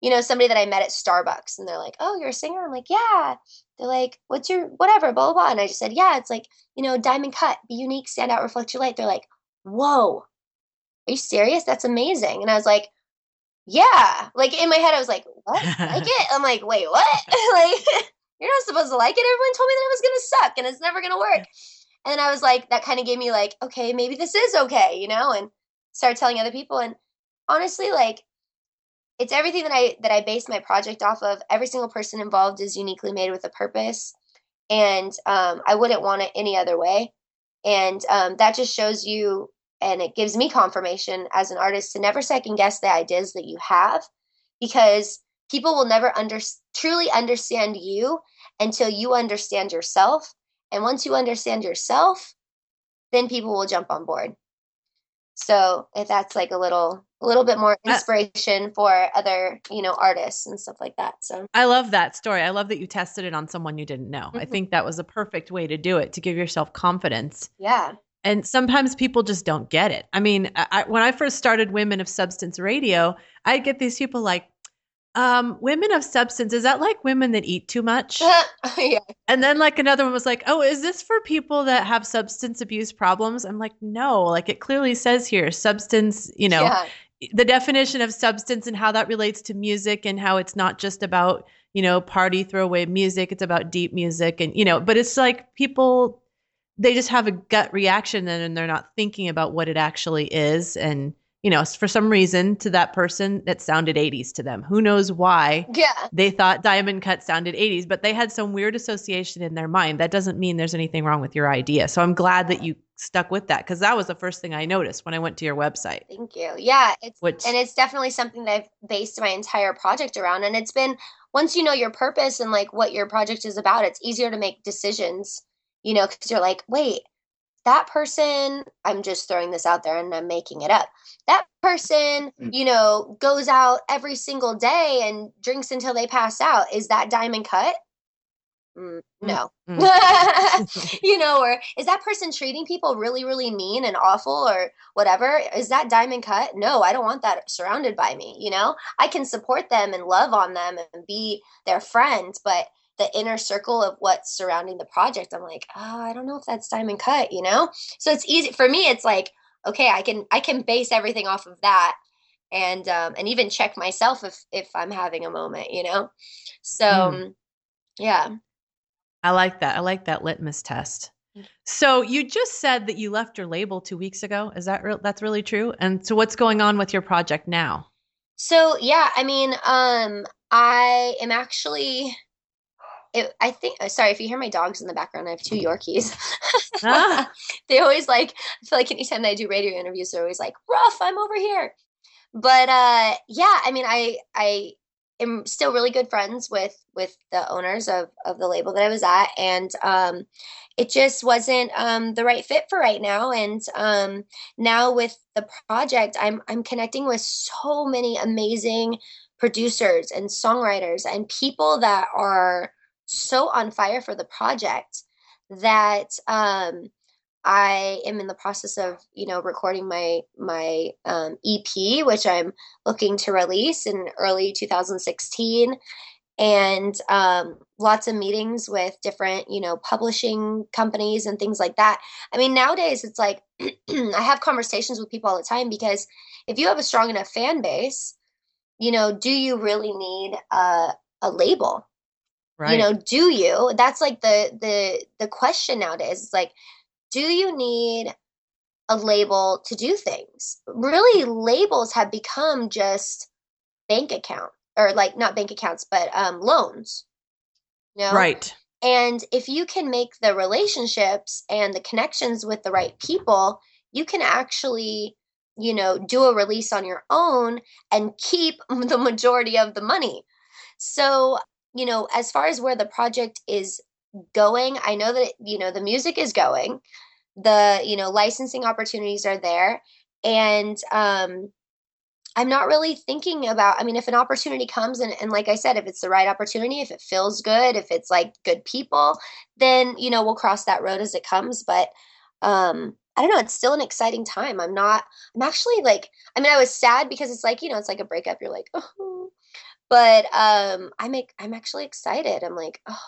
You know, somebody that I met at Starbucks and they're like, "Oh, you're a singer?" I'm like, "Yeah." They're like, "What's your whatever, blah blah blah." And I just said, "Yeah, it's like, you know, diamond cut, be unique, stand out, reflect your light." They're like, "Whoa. Are you serious? That's amazing." And I was like, yeah. Like in my head, I was like, what? like [LAUGHS] it? I'm like, wait, what? [LAUGHS] like, [LAUGHS] you're not supposed to like it. Everyone told me that it was going to suck and it's never going to work. And I was like, that kind of gave me like, okay, maybe this is okay, you know, and started telling other people. And honestly, like, it's everything that I that I base my project off of. Every single person involved is uniquely made with a purpose, and um, I wouldn't want it any other way. And um, that just shows you and it gives me confirmation as an artist to never second guess the ideas that you have because people will never under, truly understand you until you understand yourself. And once you understand yourself then people will jump on board. So if that's like a little a little bit more inspiration for other you know artists and stuff like that so. I love that story. I love that you tested it on someone you didn't know. Mm-hmm. i think that was a perfect way to do it to give yourself confidence. Yeah. And sometimes people just don't get it. I mean, I, when I first started Women of Substance Radio, I get these people like, um, women of substance, is that like women that eat too much? [LAUGHS] yeah. And then like another one was like, oh, is this for people that have substance abuse problems? I'm like, no, like it clearly says here, substance, you know, yeah. the definition of substance and how that relates to music and how it's not just about, you know, party throwaway music. It's about deep music and, you know, but it's like people they just have a gut reaction and they're not thinking about what it actually is and you know, for some reason to that person that sounded 80s to them. Who knows why Yeah. they thought Diamond Cut sounded 80s, but they had some weird association in their mind. That doesn't mean there's anything wrong with your idea. So I'm glad that you stuck with that because that was the first thing I noticed when I went to your website. Thank you. Yeah, it's Which- and it's definitely something that I've based my entire project around. And it's been once you know your purpose and like what your project is about, it's easier to make decisions. You know, because you're like, wait, that person. I'm just throwing this out there and I'm making it up. That person, mm. you know, goes out every single day and drinks until they pass out. Is that diamond cut? Mm, no. Mm, [LAUGHS] mm. [LAUGHS] you know, or is that person treating people really, really mean and awful or whatever? Is that diamond cut? No, I don't want that surrounded by me. You know, I can support them and love on them and be their friend, but the inner circle of what's surrounding the project, I'm like, oh, I don't know if that's diamond cut, you know? So it's easy for me, it's like, okay, I can I can base everything off of that and um and even check myself if if I'm having a moment, you know? So Mm. yeah. I like that. I like that litmus test. So you just said that you left your label two weeks ago. Is that real? That's really true. And so what's going on with your project now? So yeah, I mean, um, I am actually. It, I think. uh, Sorry if you hear my dogs in the background. I have two Yorkies. [LAUGHS] Ah. they always like. I feel like anytime I do radio interviews, they're always like, "Rough, I'm over here." But uh, yeah, I mean, I I am still really good friends with with the owners of of the label that I was at, and um, it just wasn't um the right fit for right now. And um, now with the project, I'm I'm connecting with so many amazing producers and songwriters and people that are so on fire for the project that um I am in the process of, you know, recording my my um, EP, which I'm looking to release in early 2016, and um, lots of meetings with different, you know, publishing companies and things like that. I mean, nowadays it's like [CLEARS THROAT] I have conversations with people all the time because if you have a strong enough fan base, you know, do you really need a a label? Right. you know do you that's like the the the question nowadays it's like do you need a label to do things really labels have become just bank account or like not bank accounts but um loans you know? right. and if you can make the relationships and the connections with the right people you can actually you know do a release on your own and keep [LAUGHS] the majority of the money so you know as far as where the project is going i know that you know the music is going the you know licensing opportunities are there and um i'm not really thinking about i mean if an opportunity comes and, and like i said if it's the right opportunity if it feels good if it's like good people then you know we'll cross that road as it comes but um i don't know it's still an exciting time. I'm not i'm actually like i mean i was sad because it's like you know it's like a breakup. You're like oh but um i make i'm actually excited i'm like oh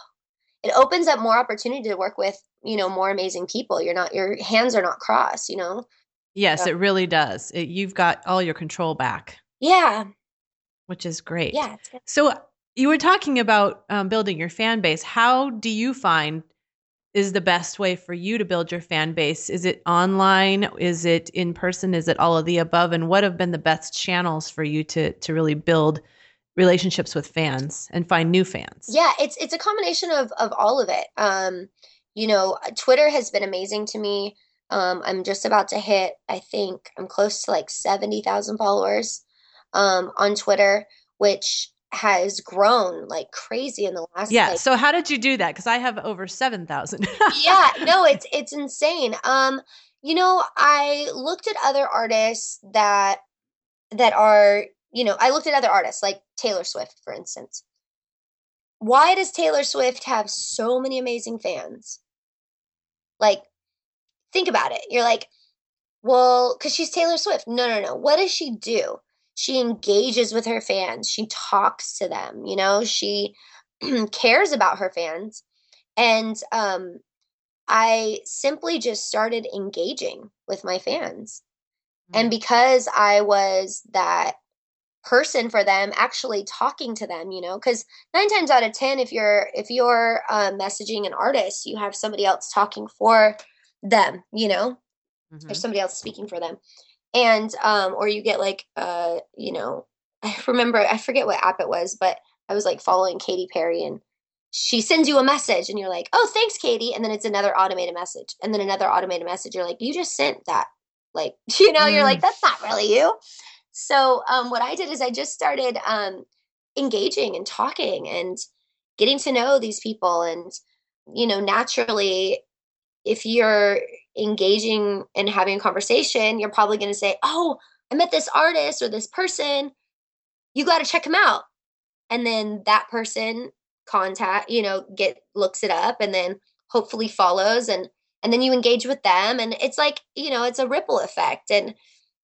it opens up more opportunity to work with you know more amazing people you're not your hands are not crossed you know Yes, Yeah. it really does. It, you've got all your control back, yeah which is great. yeah it's good. So you were talking about um, building your fan base. How do you find is the best way for you to build your fan base? Is it online? Is it in person? Is it all of the above? And what have been the best channels for you to to really build relationships with fans and find new fans? yeah it's it's a combination of of all of it um you know twitter has been amazing to me um i'm just about to hit i think i'm close to like 70,000 followers um on twitter which has grown like crazy in the last Yeah. like, So how did you do that? Because I have over seven thousand. [LAUGHS] yeah no it's it's insane um you know i looked at other artists that that are you know i looked at other artists like taylor swift for instance. Why does taylor swift have so many amazing fans? Like think about it. You're like well because she's taylor swift. No no no. What does she do? She engages with her fans. She talks to them you know? She [CLEARS THROAT] cares about her fans. And um I simply just started engaging with my fans. And because I was that person for them, actually talking to them, you know, because nine times out of ten, if you're if you're uh, messaging an artist, you have somebody else talking for them, you know, Mhm. there's somebody else speaking for them. and um or you get like uh you know [LAUGHS] i remember i forget what app it was but i was like following katy perry and she sends you a message and you're like oh thanks katy and then it's another automated message and then another automated message you're like you just sent that like [LAUGHS] you know mm. you're like that's not really you so um what i did is i just started um engaging and talking and getting to know these people and you know naturally if you're engaging and having a conversation, you're probably going to say, Oh, I met this artist or this person. You got to check him out. And then that person contact, you know, get looks it up and then hopefully follows and and then you engage with them and it's like, you know, it's a ripple effect. And,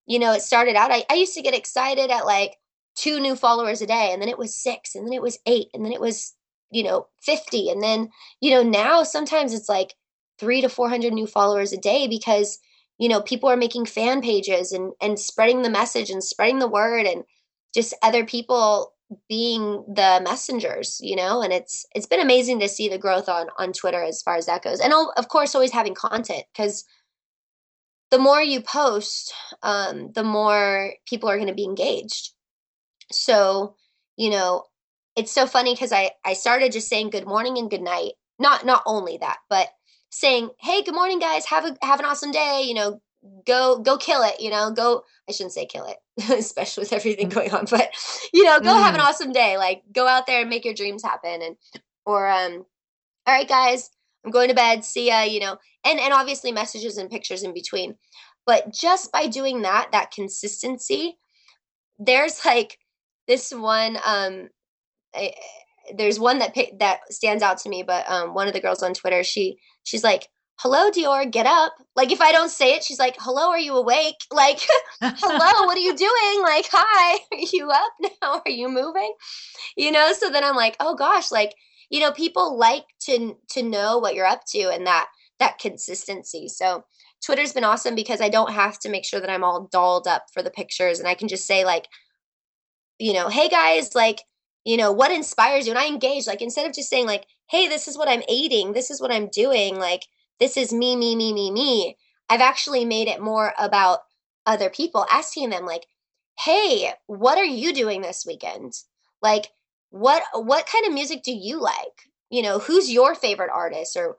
you know, it started out, I, I used to get excited at like two new followers a day and then it was six and then it was eight and then it was, you know, 50. And then, you know, now sometimes it's like three to 400 new followers a day because, you know, people are making fan pages and, and spreading the message and spreading the word and just other people being the messengers you know and it's it's been amazing to see the growth on on twitter as far as that goes and of course always having content because the more you post um the more people are going to be engaged so you know it's so funny because i i started just saying good morning and good night not not only that but saying, "Hey, good morning, guys. Have a have an awesome day. You know, go go kill it. You know, go. I shouldn't say kill it, [LAUGHS] especially with everything mm. going on. But you know, go mm. have an mm. awesome day. Like go out there and make your dreams happen. And or um, all right, guys, I'm going to bed. See ya. You know, and and obviously messages and pictures in between. But just by doing that, that consistency, there's like this one um I, there's one that that stands out to me but um one of the girls on twitter she she's like hello Djoir get up like if i don't say it she's like hello are you awake [LAUGHS] like [LAUGHS] hello what are you doing like hi [LAUGHS] are you up now are you moving you know so then i'm like oh gosh like you know people like to to know what you're up to and that that consistency. So twitter's been awesome because i don't have to make sure that i'm all dolled up for the pictures and i can just say like you know hey guys like you know what inspires you? And i engage like instead of just saying like hey this is what i'm eating. This is what i'm doing. Like this is me me me me me. I've actually made it more about other people asking them like hey what are you doing this weekend? Like what what kind of music do you like? You know who's your favorite artist or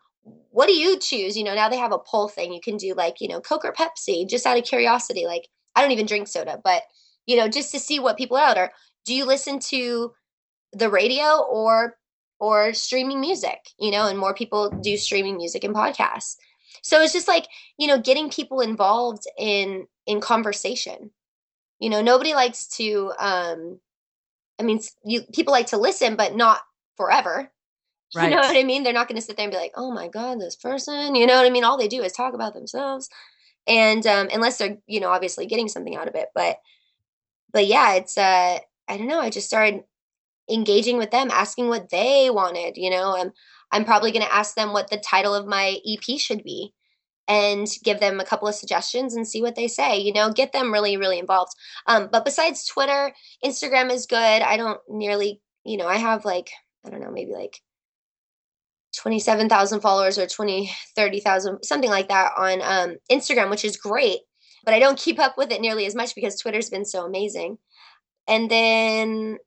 what do you choose? You know now they have a poll thing you can do like you know coke or pepsi just out of curiosity like i don't even drink soda but you know just to see what people are out or do you listen to the radio or or streaming music you know and more people do streaming music and podcasts? So it's just like you know getting people involved in in conversation. You know nobody likes to um i mean you people like to listen but not forever. Right. [LAUGHS] you know what i mean? They're not going to sit there and be like oh my god this person you know what i mean? All they do is talk about themselves. And um unless they're you know obviously getting something out of it but but yeah it's uh i don't know i just started engaging with them, asking what they wanted. You know, I'm I'm probably going to ask them what the title of my EP should be and give them a couple of suggestions and see what they say. You know, get them really really involved. Um, but besides Twitter, Instagram is good. I don't nearly, you know, I have like I don't know, maybe like 27,000 followers or 20, 30,000, something like that on um, Instagram, which is great. But I don't keep up with it nearly as much because Twitter's been so amazing. And then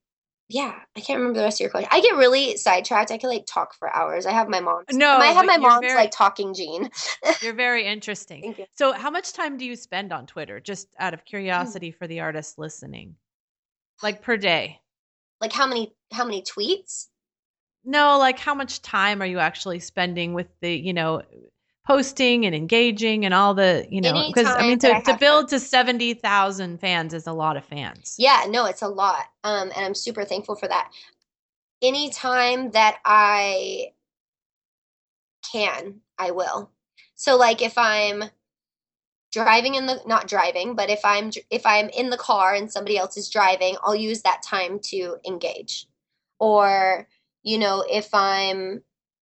yeah, I can't remember the rest of your question. I get really sidetracked. I can like talk for hours. I have my mom. No, I have my mom's very, like talking gene. [LAUGHS] you're very interesting. Thank you. So, how much time do you spend on Twitter? Just out of curiosity for the artists listening, like per day. Like how many? How many tweets? No, like how much time are you actually spending with the you know posting and engaging and all the you know because i mean to, I to build fun. to 70000 fans is a lot of fans. Yeah no it's a lot. Um and i'm super thankful for that. Anytime that i can i will. So like if i'm driving in the not driving but if i'm if i'm in the car and somebody else is driving i'll use that time to engage. Or you know if i'm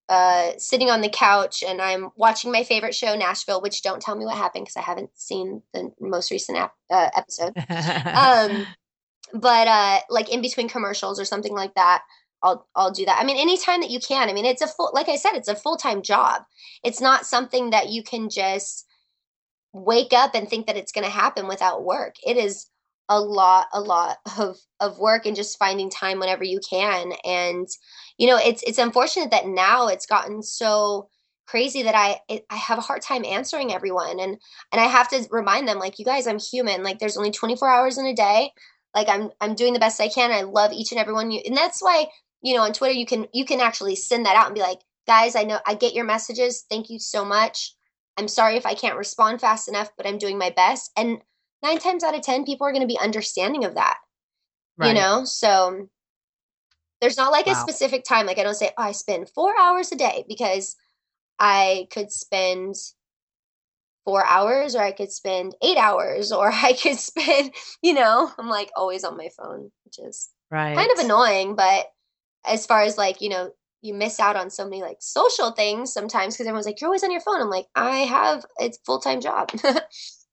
uh, sitting on the couch and I'm watching my favorite show, Nashville, which don't tell me what happened because I haven't seen the most recent ap- uh, episode. [LAUGHS] um, but uh, like in between commercials or something like that, I'll I'll do that. I mean, anytime that you can. I mean, it's a full, like I said, it's a full time job. It's not something that you can just wake up and think that it's going to happen without work. It is a lot a lot of of work and just finding time whenever you can and you know it's it's unfortunate that now it's gotten so crazy that I it, I have a hard time answering everyone. And and I have to remind them like you guys I'm human. Like there's only 24 hours in a day. Like I'm I'm doing the best I can. I love each and every one you. And that's why you know on Twitter you can you can actually send that out and be like guys I know I get your messages. Thank you so much. I'm sorry if I can't respond fast enough but I'm doing my best. And nine times out of ten people are going to be understanding of that right. you know? So there's not like wow. a specific time like i don't say oh, i spend four hours a day because i could spend four hours or i could spend eight hours or [LAUGHS] i could spend you know i'm like always on my phone which is right. kind of annoying but as far as like you know you miss out on so many like social things sometimes because everyone's like you're always on your phone i'm like i have it's full-time job [LAUGHS]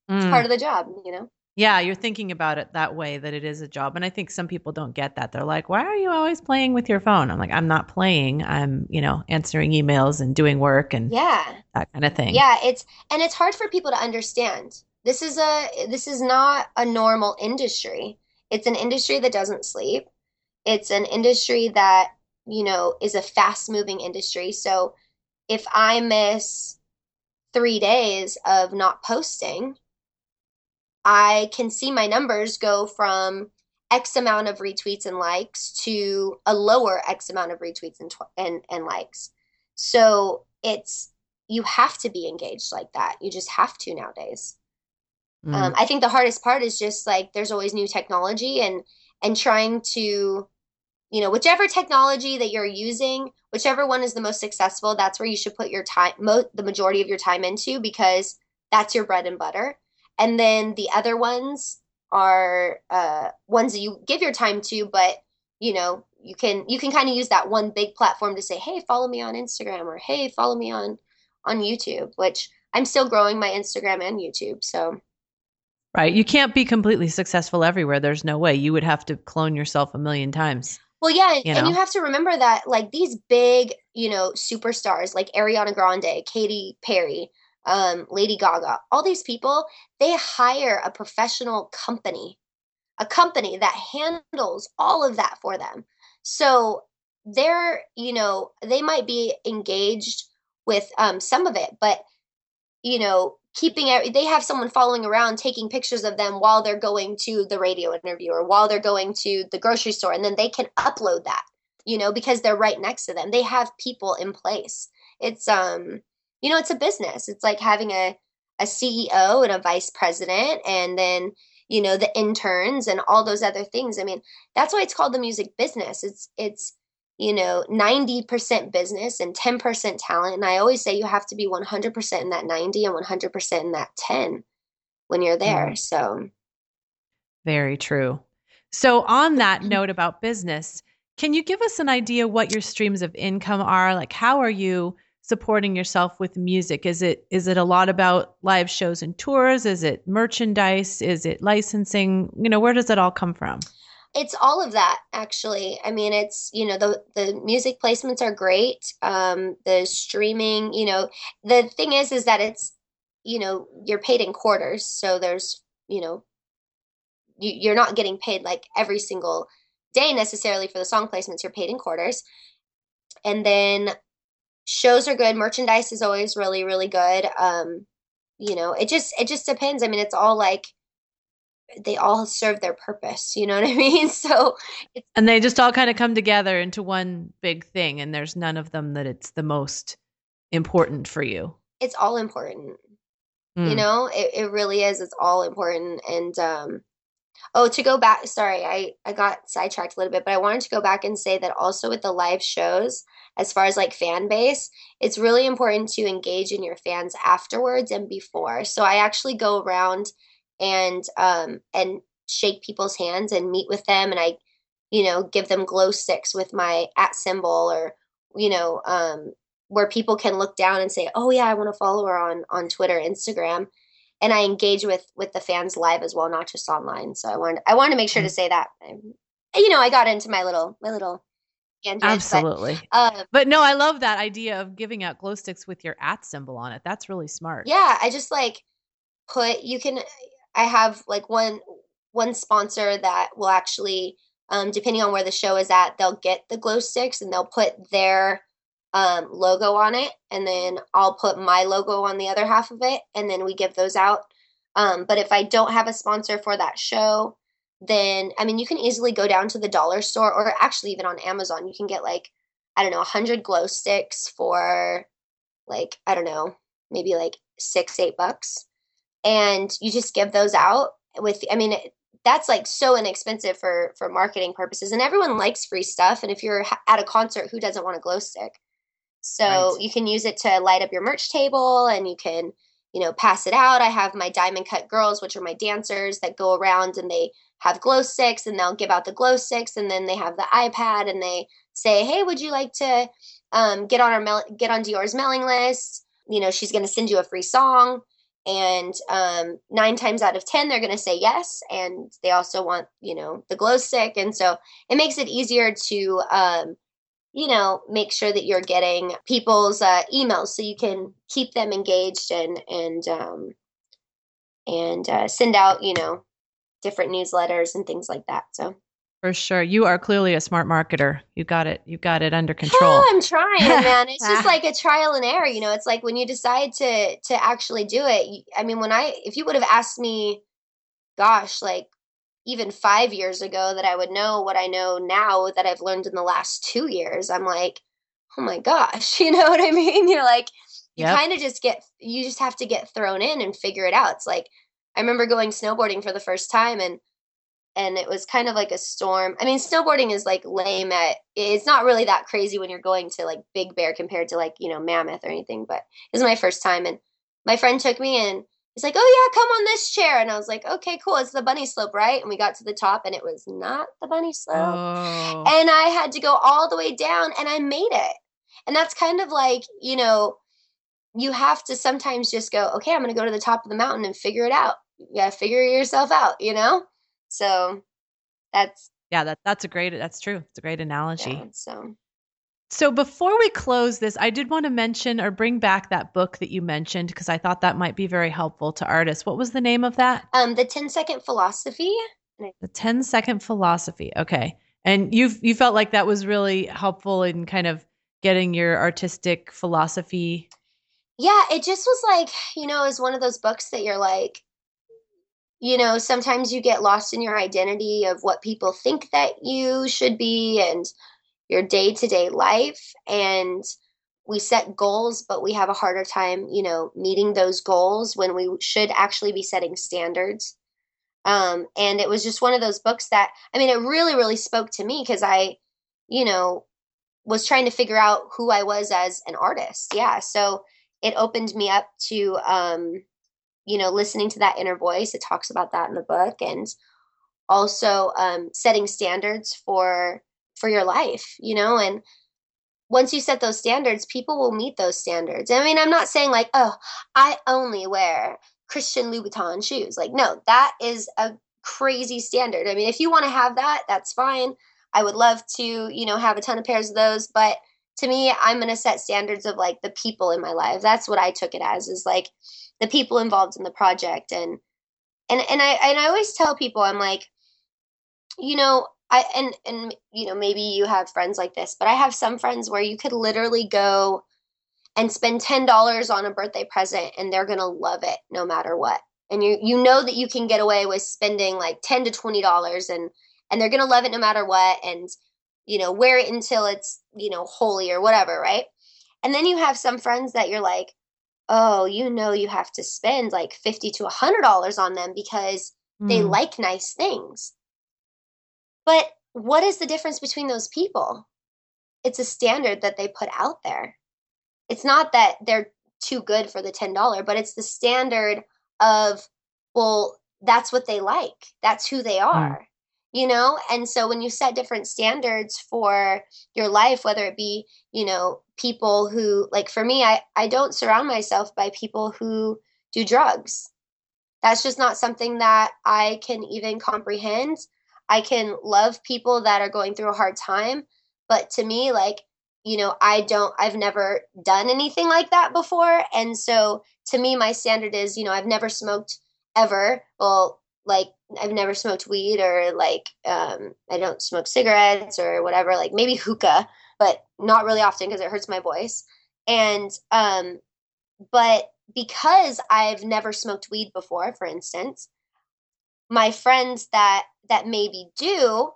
it's mm. part of the job, you know? Yeah, you're thinking about it that way that it is a job. And I think some people don't get that. They're like, why are you always playing with your phone? I'm like, I'm not playing. I'm, you know, answering emails and doing work and yeah, that kind of thing. Yeah, it's and it's hard for people to understand. This is a this is not a normal industry. It's an industry that doesn't sleep. It's an industry that, you know, is a fast moving industry. So if I miss 3 days of not posting, I can see my numbers go from X amount of retweets and likes to a lower X amount of retweets and, tw- and, and likes. So it's, you have to be engaged like that. You just have to nowadays. Mm. Um, I think the hardest part is just like there's always new technology and and trying to, you know, whichever technology that you're using, whichever one is the most successful, that's where you should put your time, mo- the majority of your time into because that's your bread and butter and then the other ones are uh, ones that you give your time to but you know you can you can kind of use that one big platform to say hey follow me on instagram or hey follow me on on youtube which i'm still growing my instagram and youtube so. Right you can't be completely successful everywhere there's no way you would have to clone yourself a million times well yeah you and you have to remember that like these big you know superstars like ariana grande katy perry um, Lady Gaga, all these people, they hire a professional company, a company that handles all of that for them. So they're, you know, they might be engaged with um, some of it, but, you know, keeping they have someone following around taking pictures of them while they're going to the radio interview or while they're going to the grocery store and then they can upload that you know because they're right next to them. They have people in place. It's um you know, it's a business. It's like having a, a CEO and a vice president and then, you know, the interns and all those other things. I mean, that's why it's called the music business. It's, it's, you know, 90% business and 10% talent. And I always say you have to be 100% in that 90 and 100% in that 10 when you're there. Mm. So, very true. So, on that [LAUGHS] note about business, can you give us an idea what your streams of income are? Like, how are you supporting yourself with music? Is it is it a lot about live shows and tours? Is it merchandise? Is it licensing? You know, where does it all come from? It's all of that actually. I mean, it's, you know, the the music placements are great. Um the streaming, you know, the thing is is that it's you know, you're paid in quarters, so there's, you know, you, you're not getting paid like every single day necessarily for the song placements. You're paid in quarters. And then shows are good. Merchandise is always really really good. Um you know it just it just depends. I mean it's all like they all serve their purpose you know what i [LAUGHS] mean? So and they just all kind of come together into one big thing and there's none of them that it's the most important for you. It's all important. Mm. you know it, it really is. It's all important. And um Oh, to go back, sorry, I, I got sidetracked a little bit, but I wanted to go back and say that also with the live shows, as far as like fan base, it's really important to engage in your fans afterwards and before. So I actually go around and um and shake people's hands and meet with them and I you know give them glow sticks with my at symbol or you know um where people can look down and say, "Oh yeah, I want to follow her on on Twitter, Instagram." And I engage with with the fans live as well, not just online. So I wanted I wanted to make sure to mm. say that. you know, I got into my little my little tangent, Absolutely. But, uh, but no, I love that idea of giving out glow sticks with your at symbol on it. That's really smart. Yeah, I just like put you can I have like one one sponsor that will actually um, depending on where the show is at, they'll get the glow sticks and they'll put their um, logo on it, and then I'll put my logo on the other half of it, and then we give those out. Um, but if I don't have a sponsor for that show, then I mean, you can easily go down to the dollar store or actually even on Amazon, you can get like, I don't know, 100 glow sticks for like, I don't know, maybe like six, eight bucks. And you just give those out with, I mean, that's like so inexpensive for for marketing purposes and everyone likes free stuff and if you're at a concert who doesn't want a glow stick so right. you can use it to light up your merch table and you can you know pass it out. I have my diamond cut girls which are my dancers that go around and they have glow sticks and they'll give out the glow sticks and then they have the ipad and they say hey would you like to um, get on our mail- get on Djoir's mailing list? You know she's going to send you a free song and um, nine times out of ten they're going to say yes and they also want you know the glow stick. And so it makes it easier to um, you know make sure that you're getting people's uh, emails so you can keep them engaged and and um, and uh, send out you know different newsletters and things like that so for sure. You are clearly a smart marketer. You got it. You got it under control. I'm trying, [LAUGHS] man. It's just like a trial and error, you know. It's like when you decide to to actually do it. I mean, when I if you would have asked me gosh, like even 5 years ago that I would know what I know now that I've learned in the last 2 years, I'm like, "Oh my gosh." [LAUGHS] You know what I mean? You're like you yep. kind of just get you just have to get thrown in and figure it out. It's like I remember going snowboarding for the first time and and it was kind of like a storm. I mean, snowboarding is like lame at it's not really that crazy when you're going to like Big Bear compared to like, you know, Mammoth or anything, but it was my first time and my friend took me and he's like, "Oh yeah, come on this chair." And I was like, "Okay, cool. It's the bunny slope, right?" And we got to the top and it was not the bunny slope. Oh. And I had to go all the way down and I made it. And that's kind of like, you know, you have to sometimes just go, "Okay, I'm going to go to the top of the mountain and figure it out." Yeah, figure yourself out, you know? So that's yeah, that that's a great that's true. It's a great analogy. Yeah, so so before we close this, I did want to mention or bring back that book that you mentioned because I thought that might be very helpful to artists. What was the name of that? Um, the 10 second philosophy. The 10 second philosophy. Okay. And you you felt like that was really helpful in kind of getting your artistic philosophy. Yeah, it just was like, you know, is one of those books that you're like, you know, sometimes you get lost in your identity of what people think that you should be and your day to day life. And we set goals, but we have a harder time, you know, meeting those goals when we should actually be setting standards. Um, and it was just one of those books that, I mean, it really, really spoke to me because I, you know, was trying to figure out who I was as an artist. Yeah. So it opened me up to, um, you know, listening to that inner voice. It talks about that in the book, and also um, setting standards for for your life. You know, and once you set those standards, people will meet those standards. I mean, I'm not saying like, oh, I only wear Christian Louboutin shoes. Like, no, that is a crazy standard. I mean, if you want to have that, that's fine. I would love to, you know, have a ton of pairs of those, but to me, I'm going to set standards of like the people in my life. That's what I took it as is like the people involved in the project and and and I and I always tell people I'm like you know I and and you know maybe you have friends like this but I have some friends where you could literally go and spend $10 on a birthday present and they're to love it no matter what and you you know that you can get away with spending like 10 to 20 dollars and and they're to love it no matter what and you know wear it until it's you know holy or whatever right and then you have some friends that you're like oh, you know, you have to spend like 50 to a $100 on them because mm. they like nice things. But what is the difference between those people? It's a standard that they put out there. It's not that they're too good for the $10, but it's the standard of, well, that's what they like. That's who they mm. are. Mm you know and so when you set different standards for your life whether it be you know people who like for me i i don't surround myself by people who do drugs that's just not something that i can even comprehend i can love people that are going through a hard time but to me like you know, I don't, I've never done anything like that before. And so to me, my standard is, you know, I've never smoked ever. Well, like I've never smoked weed or like um, I don't smoke cigarettes or whatever, like maybe hookah, but not really often because it hurts my voice. And um, but because I've never smoked weed before, for instance, my friends that that maybe do,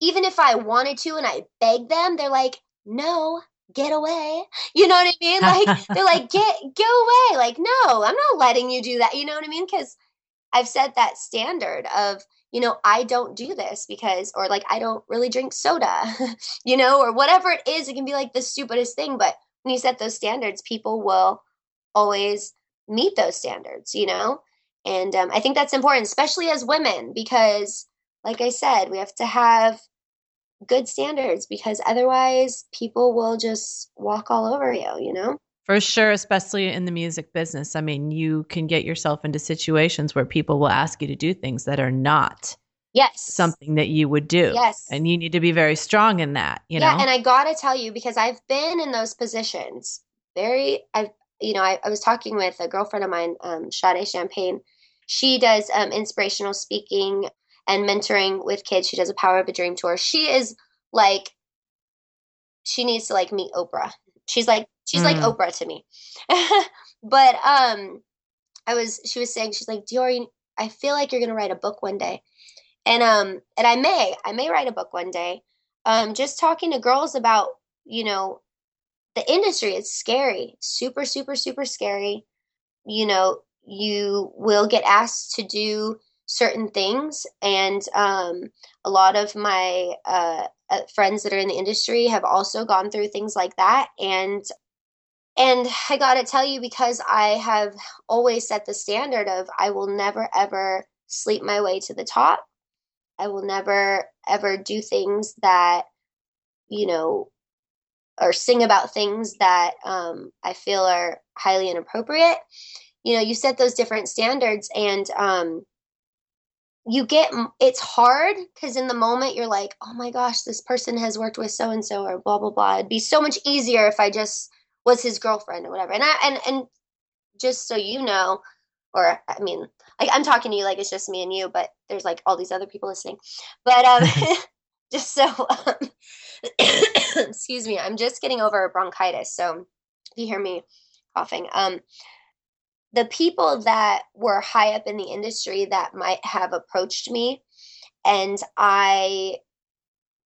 even if I wanted to and I beg them, they're like, no, get away. You know what I mean? [LAUGHS] Like they're like, get go away. Like, no, I'm not letting you do that. You know what I mean? Because I've set that standard of, you know, I don't do this because, or like, I don't really drink soda, [LAUGHS] you know, or whatever it is. It can be like the stupidest thing. But when you set those standards, people will always meet those standards, you know? And um, I think that's important, especially as women, because, like I said, we have to have good standards because otherwise people will just walk all over you, you know? For sure, especially in the music business. I mean, you can get yourself into situations where people will ask you to do things that are not yes something that you would do. Yes. And you need to be very strong in that, you know. yeah, know. and I got to tell you because I've been in those positions. Very I've you know, I, I was talking with a girlfriend of mine, um, Sade Champagne. She does um, inspirational speaking and mentoring with kids. She does a Power of a Dream tour. She is like, she needs to like meet Oprah. She's like She's mm. like Oprah to me. [LAUGHS] but um I was she was saying she's like Djoir I feel like you're going to write a book one day. And um and I may I may write a book one day. Um just talking to girls about, you know, the industry it's scary. Super super super scary. You know, you will get asked to do certain things and um a lot of my uh, uh, friends that are in the industry have also gone through things like that and and I got to tell you, because I have always set the standard of I will never ever sleep my way to the top. I will never ever do things that, you know, or sing about things that um, I feel are highly inappropriate. You know, you set those different standards and um, you get it's hard because in the moment you're like, oh my gosh, this person has worked with so and so or blah, blah, blah. It'd be so much easier if I just was his girlfriend or whatever. And I and and just so you know, or I mean, like I'm talking to you like it's just me and you, but there's like all these other people listening. But um, [LAUGHS] [LAUGHS] just so um, [COUGHS] excuse me, I'm just getting over bronchitis, so if you hear me coughing, um, the people that were high up in the industry that might have approached me, and I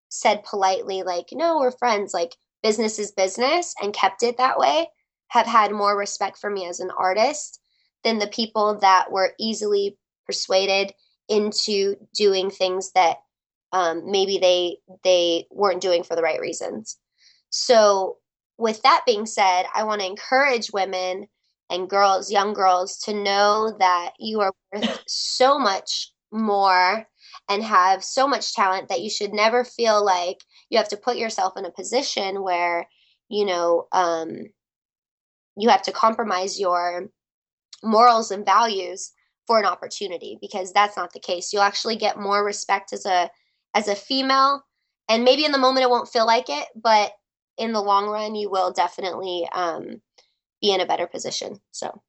said politely like, "No, we're friends," like business is business and kept it that way have had more respect for me as an artist than the people that were easily persuaded into doing things that um, maybe they they weren't doing for the right reasons. So, with that being said, I want to encourage women and girls, young girls, to know that you are worth so much more and have so much talent that you should never feel like you have to put yourself in a position where you know um, you have to compromise your morals and values for an opportunity because that's not the case. You'll actually get more respect as a as a female and maybe in the moment it won't feel like it but in the long run you will definitely um, be in a better position so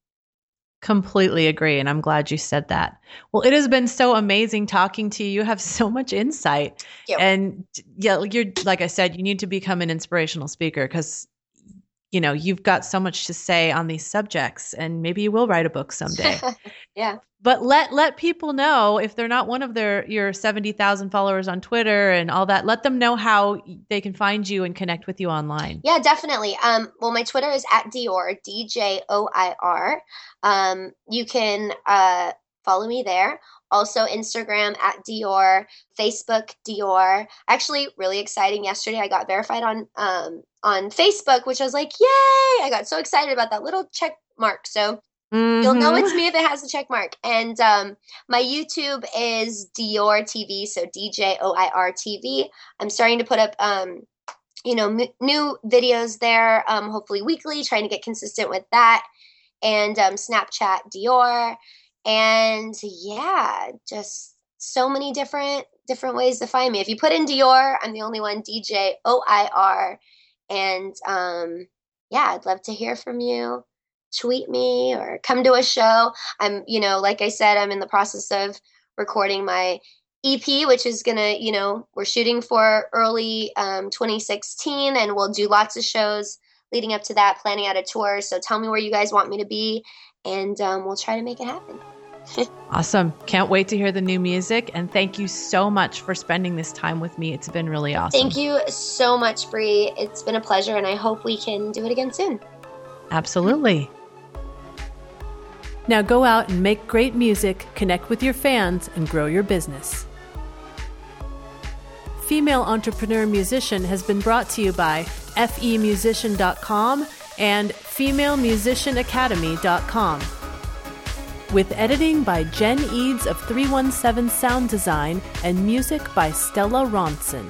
Completely agree. And I'm glad you said that. Well, it has been so amazing talking to you. You have so much insight. And yeah, you're, like I said, you need to become an inspirational speaker because, you know, you've got so much to say on these subjects and maybe you will write a book someday. [LAUGHS] yeah but let let people know if they're not one of their your 70,000 followers on Twitter and all that let them know how they can find you and connect with you online. Yeah, definitely. Um well my Twitter is at Djoir, D J O I R. Um you can uh follow me there. Also Instagram at Djoir, Facebook Djoir. Actually, really exciting. Yesterday I got verified on um on Facebook, which I was like, yay! I got so excited about that little check mark. So Mm-hmm. You'll know it's mm-hmm. me if it has a check mark. And um, my YouTube is Djoir TV, so D J O I R TV. I'm starting to put up, um, you know, m- new videos there, um, hopefully weekly, trying to get consistent with that. And um, Snapchat Djoir, and yeah, just so many different different ways to find me. If you put in Djoir, I'm the only one. D J O I R And um, yeah, I'd love to hear from you. Tweet me or come to a show. I'm, you know, like I said, I'm in the process of recording my EP, which is gonna, you know, we're shooting for early um, 2016, and we'll do lots of shows leading up to that, planning out a tour. So tell me where you guys want me to be, and um, we'll try to make it happen. [LAUGHS] awesome. Can't wait to hear the new music. And thank you so much for spending this time with me. It's been really awesome. Thank you so much, Bree. It's been a pleasure, and I hope we can do it again soon. Absolutely. Now go out and make great music, connect with your fans, and grow your business. Female Entrepreneur Musician has been brought to you by femusician.com and femalemusicianacademy.com with editing by Jen Eads of 317 Sound Design and music by Stella Ronson.